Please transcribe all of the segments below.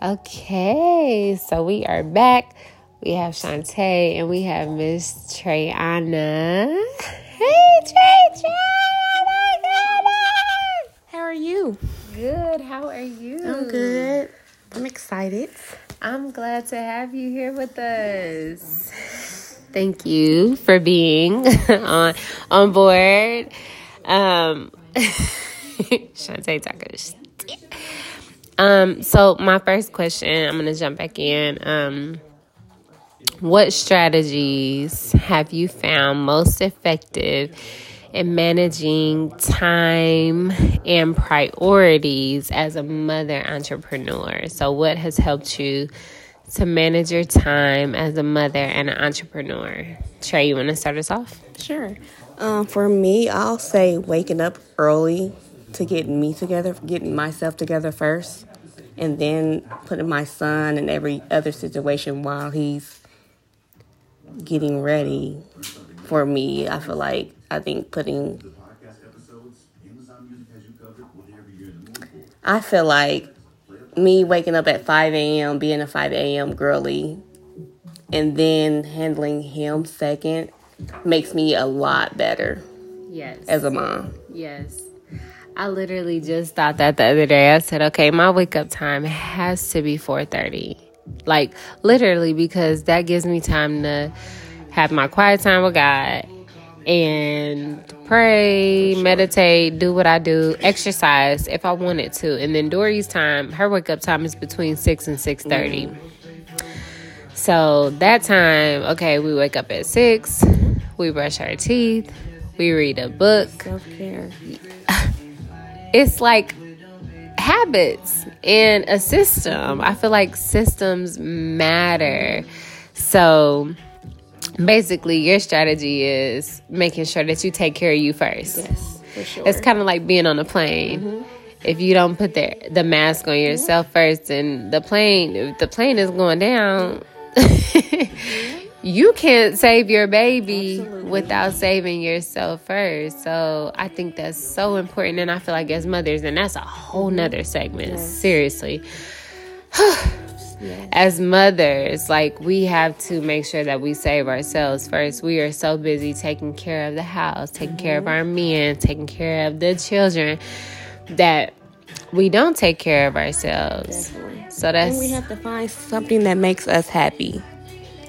Okay, so we are back. We have Shantae and we have Miss Treiona. Hey, Trey, Trey! My goodness! How are you? Good. How are you? I'm good. I'm excited. I'm glad to have you here with us. Thank you for being on on board. Um, Shantae talking Um, so my first question, I'm gonna jump back in. Um, what strategies have you found most effective in managing time and priorities as a mother entrepreneur? So, what has helped you to manage your time as a mother and an entrepreneur? Trey, you want to start us off? Sure. Um, for me, I'll say waking up early to get me together, getting myself together first, and then putting my son in every other situation while he's getting ready for me. I feel like I think putting. I feel like me waking up at 5 a.m., being a 5 a.m. girly, and then handling him second makes me a lot better. Yes. As a mom. Yes. I literally just thought that the other day. I said, okay, my wake up time has to be 4:30. Like literally because that gives me time to have my quiet time with God and pray, meditate, do what I do, exercise if I wanted to. And then Dory's time, her wake up time is between 6 and 6:30. Mm-hmm. So that time, okay, we wake up at 6, we brush our teeth, we read a book. Self care. It's like habits and a system. I feel like systems matter. So basically, your strategy is making sure that you take care of you first. Yes, for sure. It's kind of like being on a plane. Mm-hmm. If you don't put the the mask on yourself mm-hmm. first, and the plane, if the plane is going down, mm-hmm. You can't save your baby Absolutely. without saving yourself first. So I think that's so important, and I feel like as mothers, and that's a whole mm-hmm. nother segment. Seriously, Yes. as mothers, like we have to make sure that we save ourselves first. We are so busy taking care of the house, taking care of mm-hmm. our men, taking care of the children that we don't take care of ourselves. Definitely. So that's And we have to find something that makes us happy.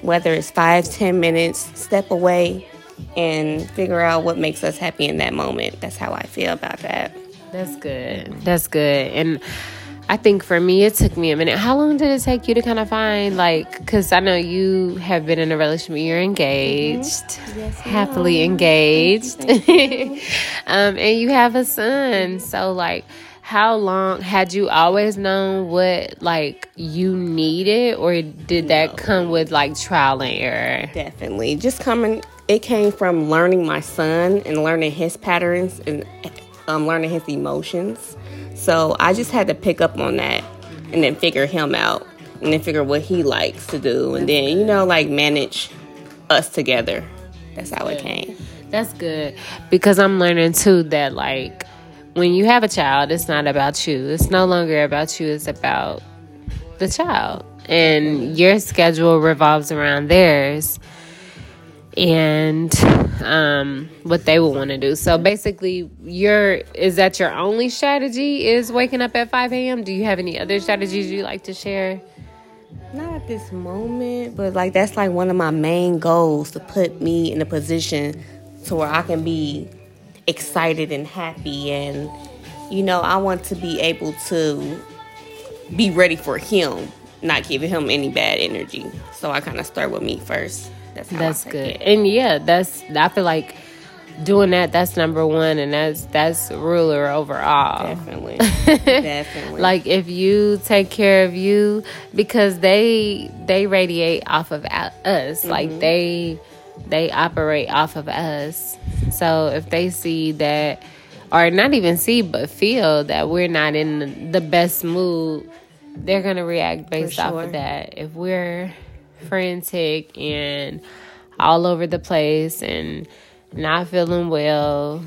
Whether it's five, ten minutes, step away and figure out what makes us happy in that moment. That's how I feel about that. that's good. That's good. And I think for me, it took me a minute. How long did it take you to kind of find like? Because I know you have been in a relationship. You're engaged, Yes, happily engaged, you, um, and you have a son. So like, how long had you always known what like you needed, or did that come with like trial and error? Definitely. Just coming, it came from learning my son and learning his patterns and um, learning his emotions. So I just had to pick up on that and then figure him out and then figure what he likes to do and then, you know, like manage us together. That's how it came. That's good because I'm learning too that like when you have a child, it's not about you. It's no longer about you. It's about the child, and your schedule revolves around theirs and um, what they will want to do. So basically, your is that your only strategy is waking up at 5 a.m. Do you have any other strategies you like to share? Not at this moment, but like that's like one of my main goals to put me in a position to where I can be excited and happy and you know, I want to be able to be ready for him, not giving him any bad energy. So I kind of start with me first. That's That's good. It. And yeah, that's I feel like doing that that's number 1 and that's that's ruler overall. Definitely. Definitely. Like if you take care of you because they they radiate off of us. Like mm-hmm. they they operate off of us. So if they see that or not even see but feel that we're not in the best mood, they're going to react based off of that. If we're frantic and all over the place and not feeling well,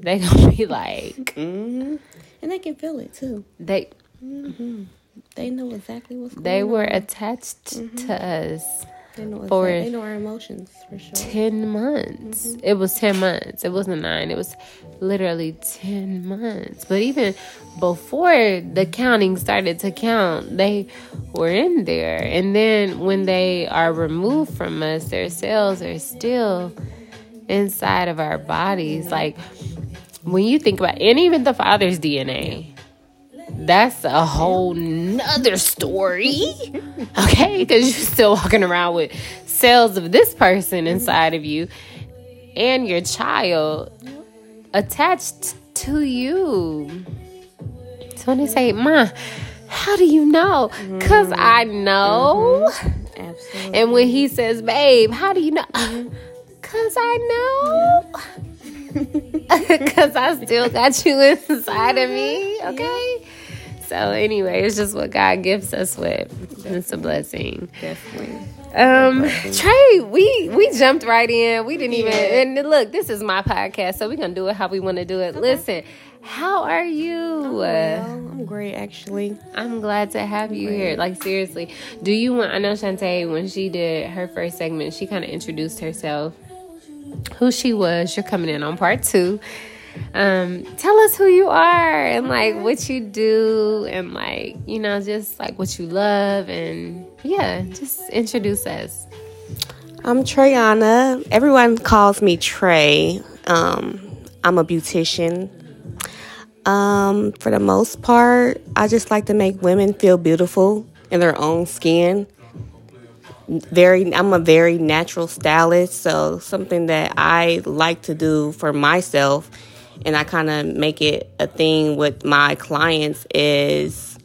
they're going to be like hmm And they can feel it too. they They know exactly what's going on. They on. were attached to us They know, for- they know our emotions for sure. 10 months. Mm-hmm. It was 10 months. It wasn't nine. It was literally 10 months. But even before the counting started to count, they were in there. And then when they are removed from us, their cells are still inside of our bodies. Like when you think about and even the father's DNA. That's a whole nother story. Okay? Because you're still walking around with cells of this person inside of you and your child attached to you. So when they say, Ma, how do you know? Because I know. Mm-hmm. Absolutely. And when he says, Babe, how do you know? Mm-hmm. Because I know. Because I still got you inside of me. Okay? So, anyway, it's just what God gives us with. It's a blessing. Definitely. Um, Trey, we we jumped right in. We didn't even and look. This is my podcast, so we're gonna do it how we want to do it. Listen, how are you? Well, I'm great actually. I'm glad to have you here. Like seriously, do you want? I know Shantae when she did her first segment, she kind of introduced herself, who she was. You're coming in on part two. Um, tell us who you are and like what you do and like you know just like what you love and yeah, just introduce us. I'm Treiona. Everyone calls me Trey. Um, I'm a beautician. Um, for the most part, I just like to make women feel beautiful in their own skin. Very, I'm a very natural stylist, so something that I like to do for myself, and I kind of make it a thing with my clients is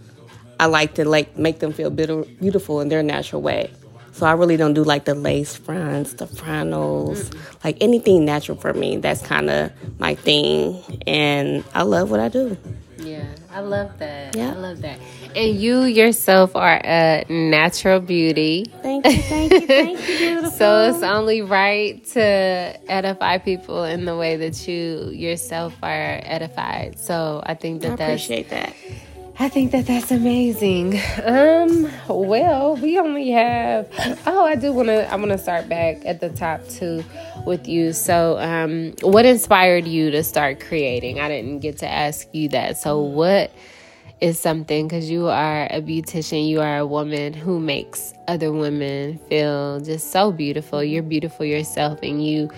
I like to like make them feel beautiful in their natural way. So I really don't do like the lace fronts, the frontals, like anything natural for me. That's kind of my thing, and I love what I do. Yeah, I love that. Yeah. I love that. And you yourself are a natural beauty. Thank you, thank you, thank you, beautiful. So it's only right to edify people in the way that you yourself are edified. So I think I that that's I appreciate that. I think that that's amazing. Um, well, we only have. Oh, I do want to. I want to start back at the top too with you. So, um, what inspired you to start creating? I didn't get to ask you that. So, what is something? Because you are a beautician, you are a woman who makes other women feel just so beautiful. You're beautiful yourself, and you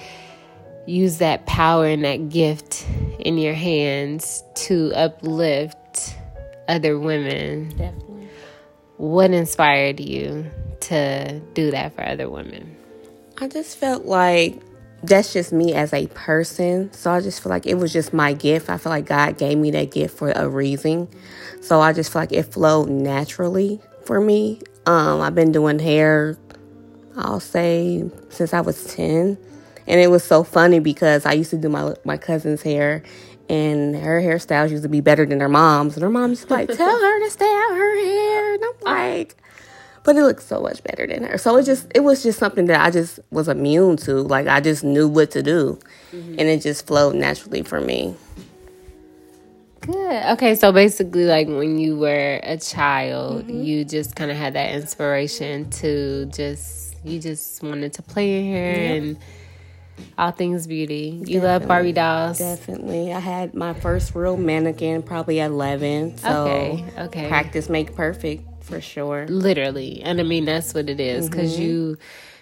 use that power and that gift in your hands to uplift other women. Definitely. What inspired you to do that for other women? I just felt like that's just me as a person. So I just feel like it was just my gift. I feel like God gave me that gift for a reason. So I just feel like it flowed naturally for me. Um, I've been doing hair, I'll say, since I was 10. And it was so funny because I used to do my my cousin's hair and her hairstyles used to be better than her mom's. And her mom's like, tell her to style her hair. And I'm like, but it looks so much better than her. So it just it was just something that I just was immune to. Like I just knew what to do, mm-hmm. and it just flowed naturally for me. Good. Okay, so basically, like when you were a child, mm-hmm. you just kind of had that inspiration to just, you just wanted to play in here and all things beauty. You love Barbie dolls. Definitely, I had my first real mannequin probably at eleven. So Okay, okay. practice make perfect for sure. Literally. And I mean, that's what it is because Mm-hmm. you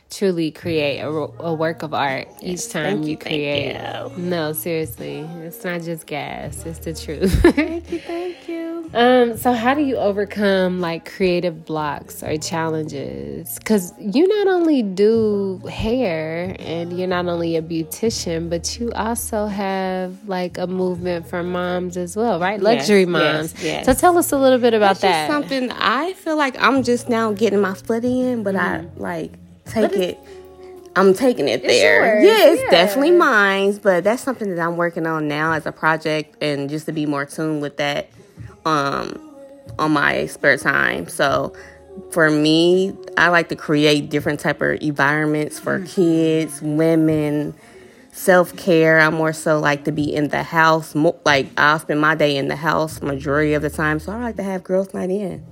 truly create a, a work of art each time you, you, create. you. No, seriously. It's not just gas, it's the truth. Thank you, thank you. Um, so how do you overcome like creative blocks or challenges? Because you not only do hair and you're not only a beautician, but you also have like a movement for moms as well, right? Luxury yes, moms. yes. So tell us a little bit about That's just that. something I feel like I'm just now getting my foot in, but I like take it. I'm taking it there. yours, yeah, it's yeah. definitely mine, but that's something that I'm working on now as a project, and just to be more tuned with that, um, on my spare time. So, for me, I like to create different type of environments for kids, women, self care. I'm more so like to be in the house. Like I'll spend my day in the house majority of the time. So I like to have girls' night in.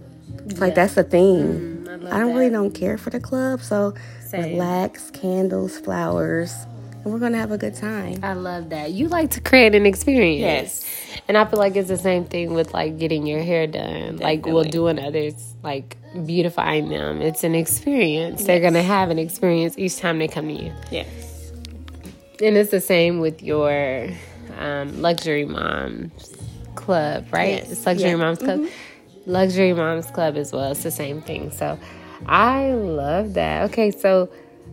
Like that's the thing. Mm, I, I, don't that. really don't care for the club, so Same. relax, candles, flowers, and we're gonna have a good time. I love that. You like to create an experience. Yes. And I feel like it's the same thing with like getting your hair done. Definitely. Like well doing others like beautifying them. It's an experience. Yes. They're gonna have an experience each time they come to you. Yes. And it's the same with your um, luxury moms club, right? Yes. It's luxury yeah. moms club. Mm-hmm. Luxury moms club as well. It's the same thing. So I love that. Okay, so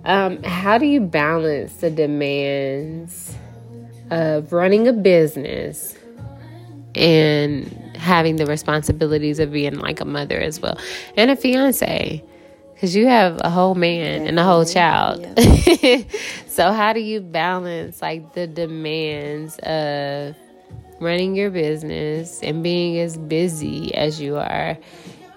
um, how do you balance the demands of running a business and having the responsibilities of being like a mother as well and a fiance? Because you have a whole man and a whole child. Yeah. so, how do you balance like the demands of running your business and being as busy as you are,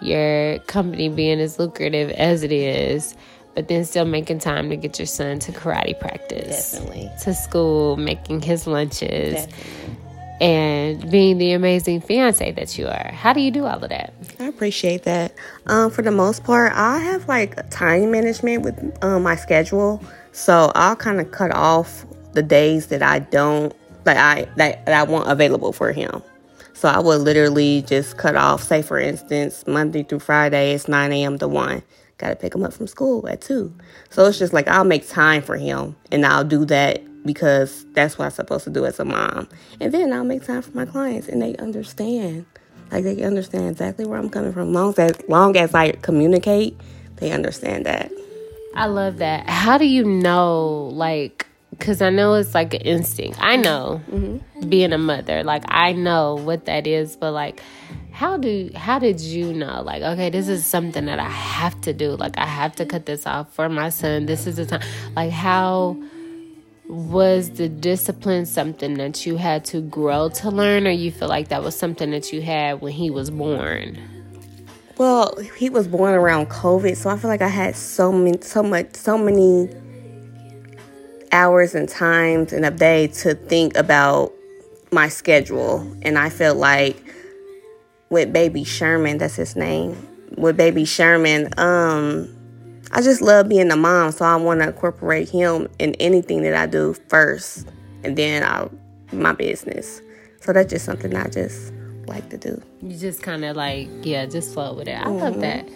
your company being as lucrative as it is, but then still making time to get your son to karate practice, Definitely. to school, making his lunches, Definitely. and being the amazing fiance that you are. How do you do all of that? I appreciate that. Um, for the most part, I have like time management with um, my schedule, so I'll kind of cut off the days that I don't like I that, that I want available for him. So I would literally just cut off, say for instance, Monday through Friday, it's 9 a.m. to 1 got to pick him up from school at 2. So it's just like I'll make time for him and I'll do that because that's what I'm supposed to do as a mom. And then I'll make time for my clients and they understand. Like they understand exactly where I'm coming from. Long as long as I communicate, they understand that. I love that. How do you know like cuz I know it's like an instinct. I know mm-hmm. being a mother. Like I know what that is, but like how do how did you know like okay this is something that i have to do like i have to cut this off for my son this is the time like how was the discipline something that you had to grow to learn or you feel like that was something that you had when he was born well he was born around covid so i feel like i had so many so much so many hours and times in a day to think about my schedule and i felt like with baby Sherman, that's his name. With baby Sherman, um, I just love being a mom, so I want to incorporate him in anything that I do first, and then I my business. So that's just something I just like to do. You just kind of like, yeah, just flow with it. I mm-hmm. love that.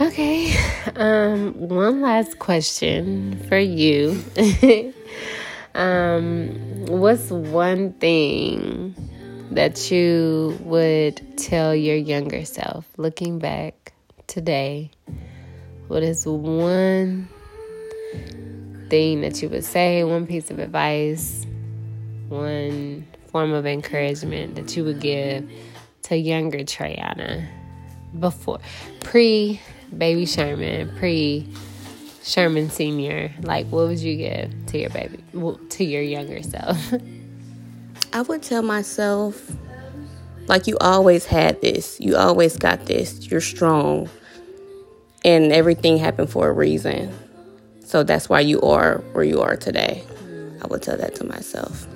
Okay, um, one last question for you. um, what's one thing that you would tell your younger self looking back today? What is one thing that you would say, one piece of advice, one form of encouragement that you would give to younger Treiona before, pre baby Sherman, pre Sherman Senior? Like, what would you give to your baby, to your younger self? I would tell myself, like, you always had this. You always got this. You're strong. And everything happened for a reason. So that's why you are where you are today. I would tell that to myself.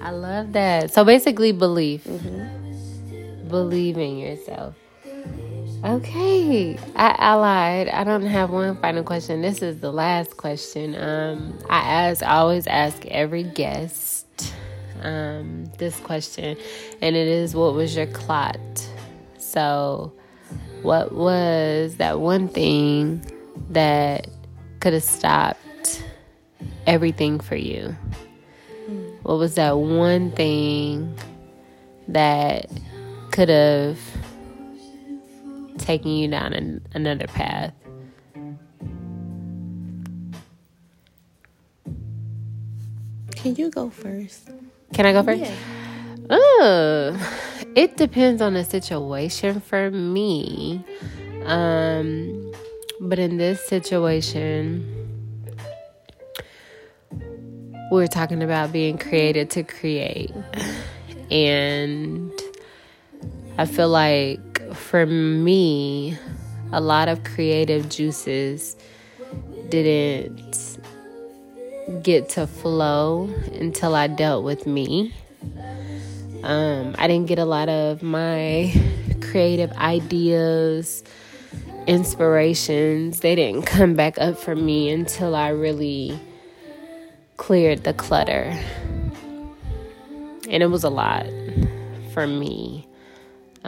I love that. So basically, belief. Mm-hmm. Believe in yourself. Okay, I, I, lied. I don't have one final question. This is the last question. Um, I ask, always ask every guest um, this question, and it is what was your clot? So, what was that one thing that could have stopped everything for you? What was that one thing that could have taken you down an, another path? Can you go first? Can I go first? Yeah. Uh, it depends on the situation for me. Um, but in this situation, we're talking about being created to create. And I feel like for me, a lot of creative juices didn't get to flow until I dealt with me. Um, I didn't get a lot of my creative ideas, inspirations, they didn't come back up for me until I really cleared the clutter. And it was a lot for me.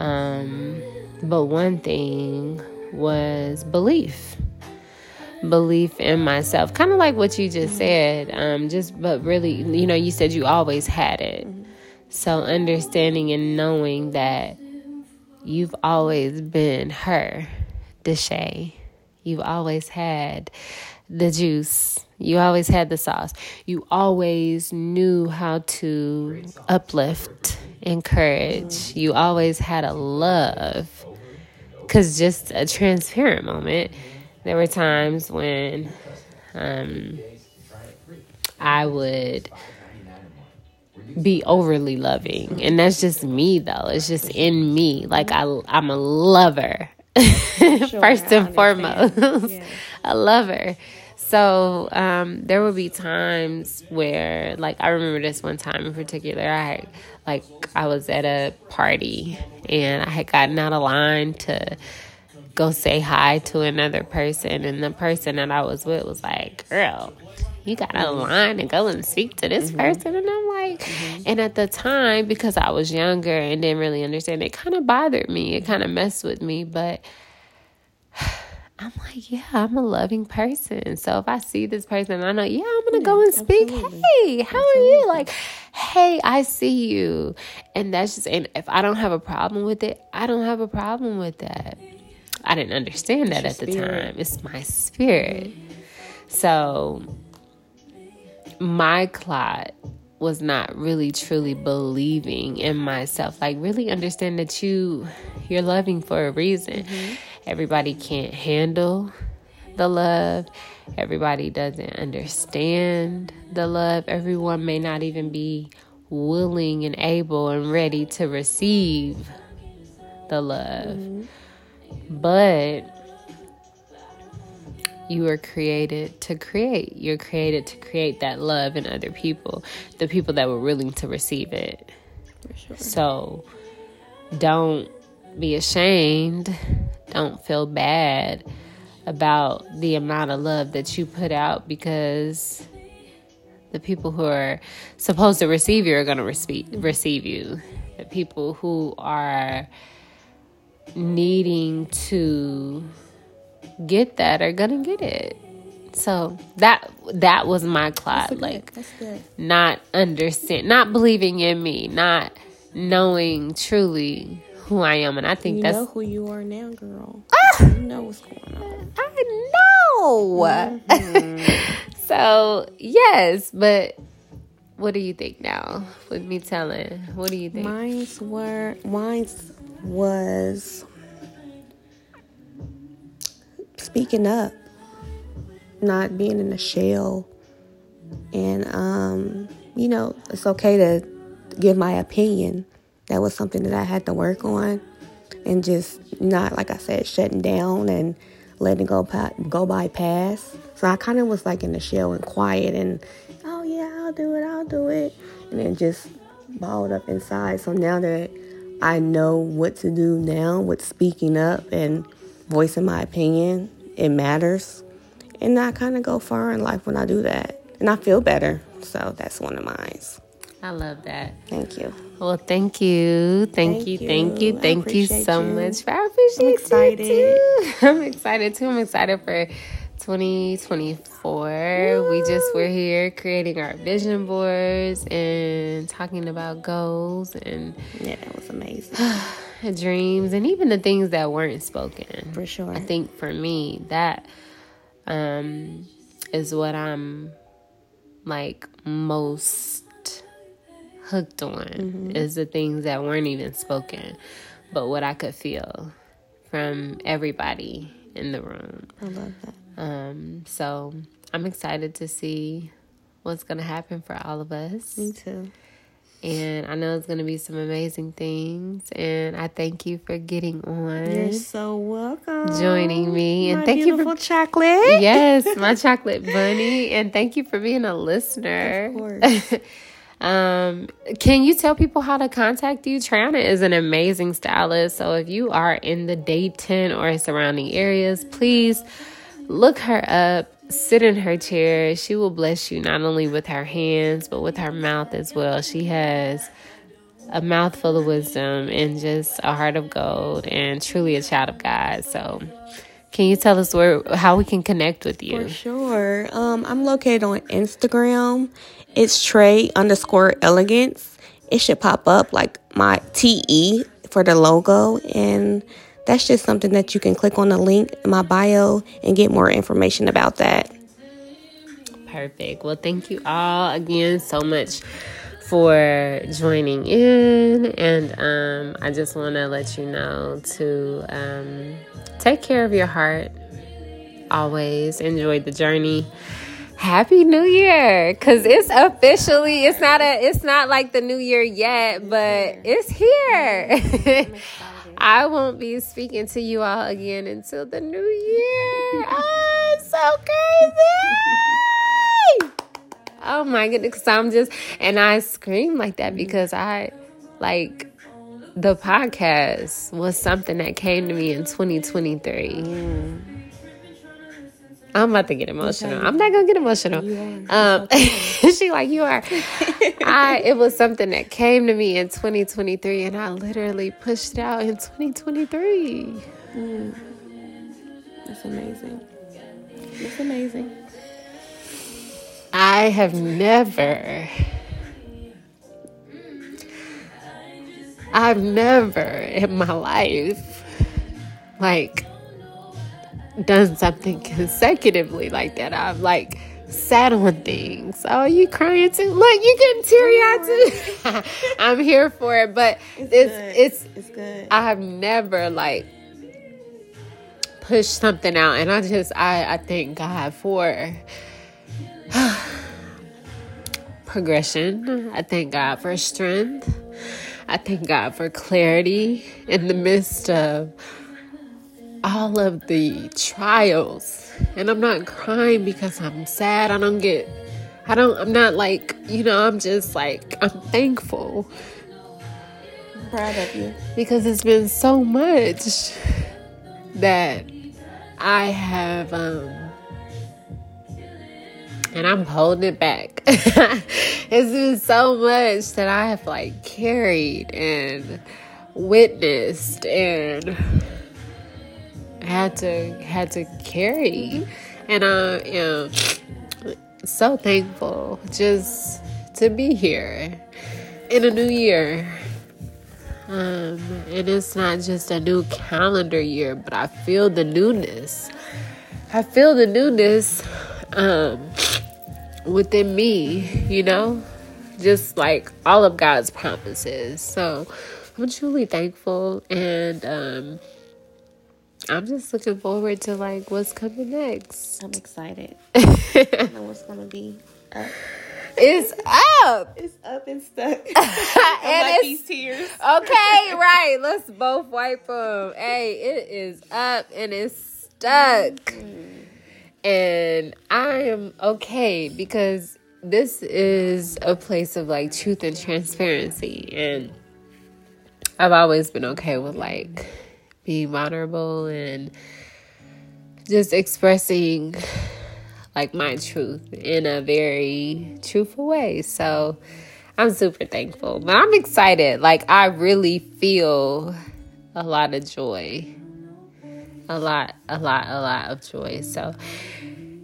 Um, but one thing was belief. Belief in myself. Kind of like what you just said um just but really you know you said you always had it. So understanding and knowing that you've always been her Deshay. you've always had the juice you always had the sauce you always knew how to uplift encourage you always had a love because just a transparent moment there were times when um, I would be overly loving, and that's just me though. It's just in me. Like I, I'm a lover sure, first and foremost. Yeah. a lover. So um, there would be times where, like, I remember this one time in particular. I had, like, I was at a party and I had gotten out of line to go say hi to another person, and the person that I was with was like, "Girl, you got a line and go and speak to this mm-hmm. person," and I'm like, mm-hmm. and at the time because I was younger and didn't really understand, it kind of bothered me. It kind of messed with me, but. I'm like, yeah, I'm a loving person. So if I see this person, I know, yeah, I'm gonna yeah, go and speak. Absolutely. Hey, how absolutely. are you? Like, hey, I see you. And that's just, and if I don't have a problem with it, I don't have a problem with that. I didn't understand that at the spirit. time. It's my spirit. So my clot was not really truly believing in myself. Like really understand that you you're loving for a reason. Mm-hmm. Everybody can't handle the love. Everybody doesn't understand the love. Everyone may not even be willing and able and ready to receive the love. Mm-hmm. But you were created to create. You're created to create that love in other people, the people that were willing to receive it. Sure. So don't be ashamed. Don't feel bad about the amount of love that you put out because the people who are supposed to receive you are going to receive receive you. The people who are needing to get that are gonna get it. So that that was my clot. Like not understand not believing in me, not knowing truly who I am. And I think you that's know who you are now, girl. Ah! You know what's going on. I know. Mm-hmm. so yes, but what do you think now with me telling? What do you think? Mine's were mine's was speaking up, not being in a shell. And, um, you know, it's okay to give my opinion. That was something that I had to work on. And just not, like I said, shutting down and letting go, go bypass. So I kind of was like in the shell and quiet and, oh yeah, I'll do it, I'll do it. And then just balled up inside. So now that I know what to do now with speaking up and voicing my opinion, it matters. And I kind of go far in life when I do that. And I feel better. So that's one of mine. I love that. Thank you. Well, thank you. Thank, thank you, you. Thank you. Thank you so you. much. I appreciate I'm excited. you too. I'm excited too. I'm excited for 2024. We just were here creating our vision boards and talking about goals and yeah, it was amazing. dreams and even the things that weren't spoken. For sure. I think for me that um is what I'm like most hooked on mm-hmm. is the things that weren't even spoken, but what I could feel from everybody in the room. I love that. Um, so I'm excited to see what's gonna happen for all of us. Me too. And I know it's going to be some amazing things. And I thank you for getting on. You're so welcome. Joining me. And thank you for chocolate. Yes, my chocolate bunny. And thank you for being a listener. Of course. Um, can you tell people how to contact you? Treiona is an amazing stylist. So if you are in the Dayton or surrounding areas, please look her up, sit in her chair. She will bless you not only with her hands, but with her mouth as well. She has a mouth full of wisdom and just a heart of gold and truly a child of God. So can you tell us where how we can connect with you? For sure. Um, I'm located on Instagram. It's Trey underscore elegance. It should pop up like my TE for the logo. And that's just something that you can click on the link in my bio and get more information about that. Perfect. Well, thank you all again so much for joining in. And um, I just want to let you know to um, take care of your heart. Always enjoy the journey. Happy New Year! Cause it's officially it's not a it's not like the New Year yet, but it's here. I won't be speaking to you all again until the new year. Oh, it's so crazy! Oh my goodness, I'm just and I scream like that because I like the podcast was something that came to me in 2023. Mm. I'm about to get emotional. I'm not gonna get emotional. Um, she like you are. I it was something that came to me in 2023, and I literally pushed it out in 2023. Mm. That's amazing. That's amazing. I have never. I've never in my life, like, done something consecutively like that. I've like sat on things. Oh, you crying too? Look, you getting teary eyed too. I'm here for it, but it's it's, it's it's good. I have never like pushed something out, and I just I I thank God for. progression. I thank God for strength. I thank God for clarity in the midst of all of the trials. And I'm not crying because I'm sad. I don't get, I don't, I'm not like, you know, I'm just like, I'm thankful. I'm proud of you. Because it's been so much that I have, um, and I'm holding it back. it's been so much that I have like carried and witnessed and had to had to carry and I am so thankful just to be here in a new year. Um, and it's not just a new calendar year, but I feel the newness. I feel the newness um, within me, you know, just like all of God's promises. So I'm truly thankful and um, I'm just looking forward to like what's coming next. I'm excited. I know what's gonna be up. It's up. It's up and stuck. and it's, these tears. Okay, right. Let's both wipe them. Hey, it is up and it's stuck. Mm. And I am okay because this is a place of like truth and transparency. And I've always been okay with like being vulnerable and just expressing like my truth in a very truthful way. So I'm super thankful. But I'm excited. Like I really feel a lot of joy. A lot, a lot, a lot of joy. So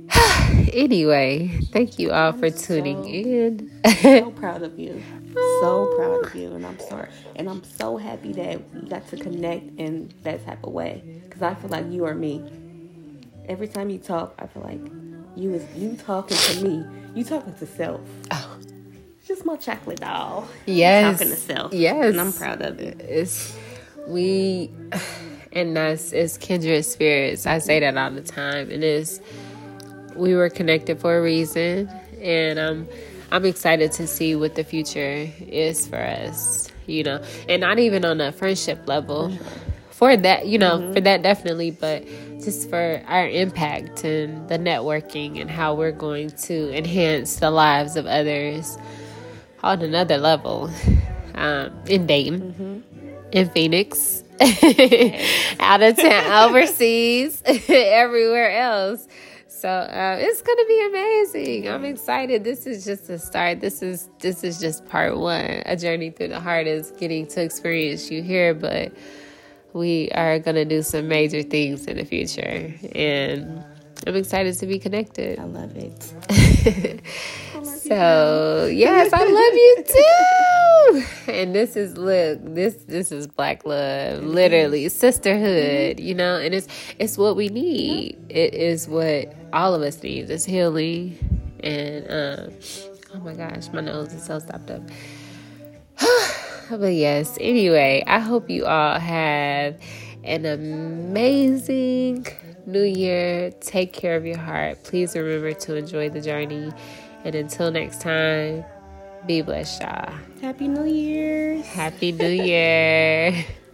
anyway, thank you all for tuning so, in. so proud of you. So proud of you, and I'm sorry, and I'm so happy that we got to connect in that type of way. Because I feel like you are me. Every time you talk, I feel like you is you talking to me. You talking to self. Oh. Just my chocolate doll. Yes. Talking to self. Yes. And I'm proud of it. It's we and that's it's kindred spirits. I say that all the time. And It is we were connected for a reason and um I'm excited to see what the future is for us, you know, and not even on a friendship level. For that, you know, mm-hmm. for that definitely, but just for our impact and the networking and how we're going to enhance the lives of others on another level um, in Dayton, mm-hmm. in Phoenix, out of town, overseas, everywhere else. So uh, it's gonna be amazing. I'm excited. This is just a start. This is this is just part one. A journey through the heart is getting to experience you here, but we are gonna do some major things in the future, and I'm excited to be connected. I love it. so yes, I love you too. And this is look, this this is black love, literally sisterhood. You know, and it's it's what we need. It is what all of us need. It's healing, and um, oh my gosh, my nose is so stopped up. but yes, anyway, I hope you all have an amazing new year. Take care of your heart. Please remember to enjoy the journey. And until next time, be blessed, y'all. Happy New Year. Happy New Year.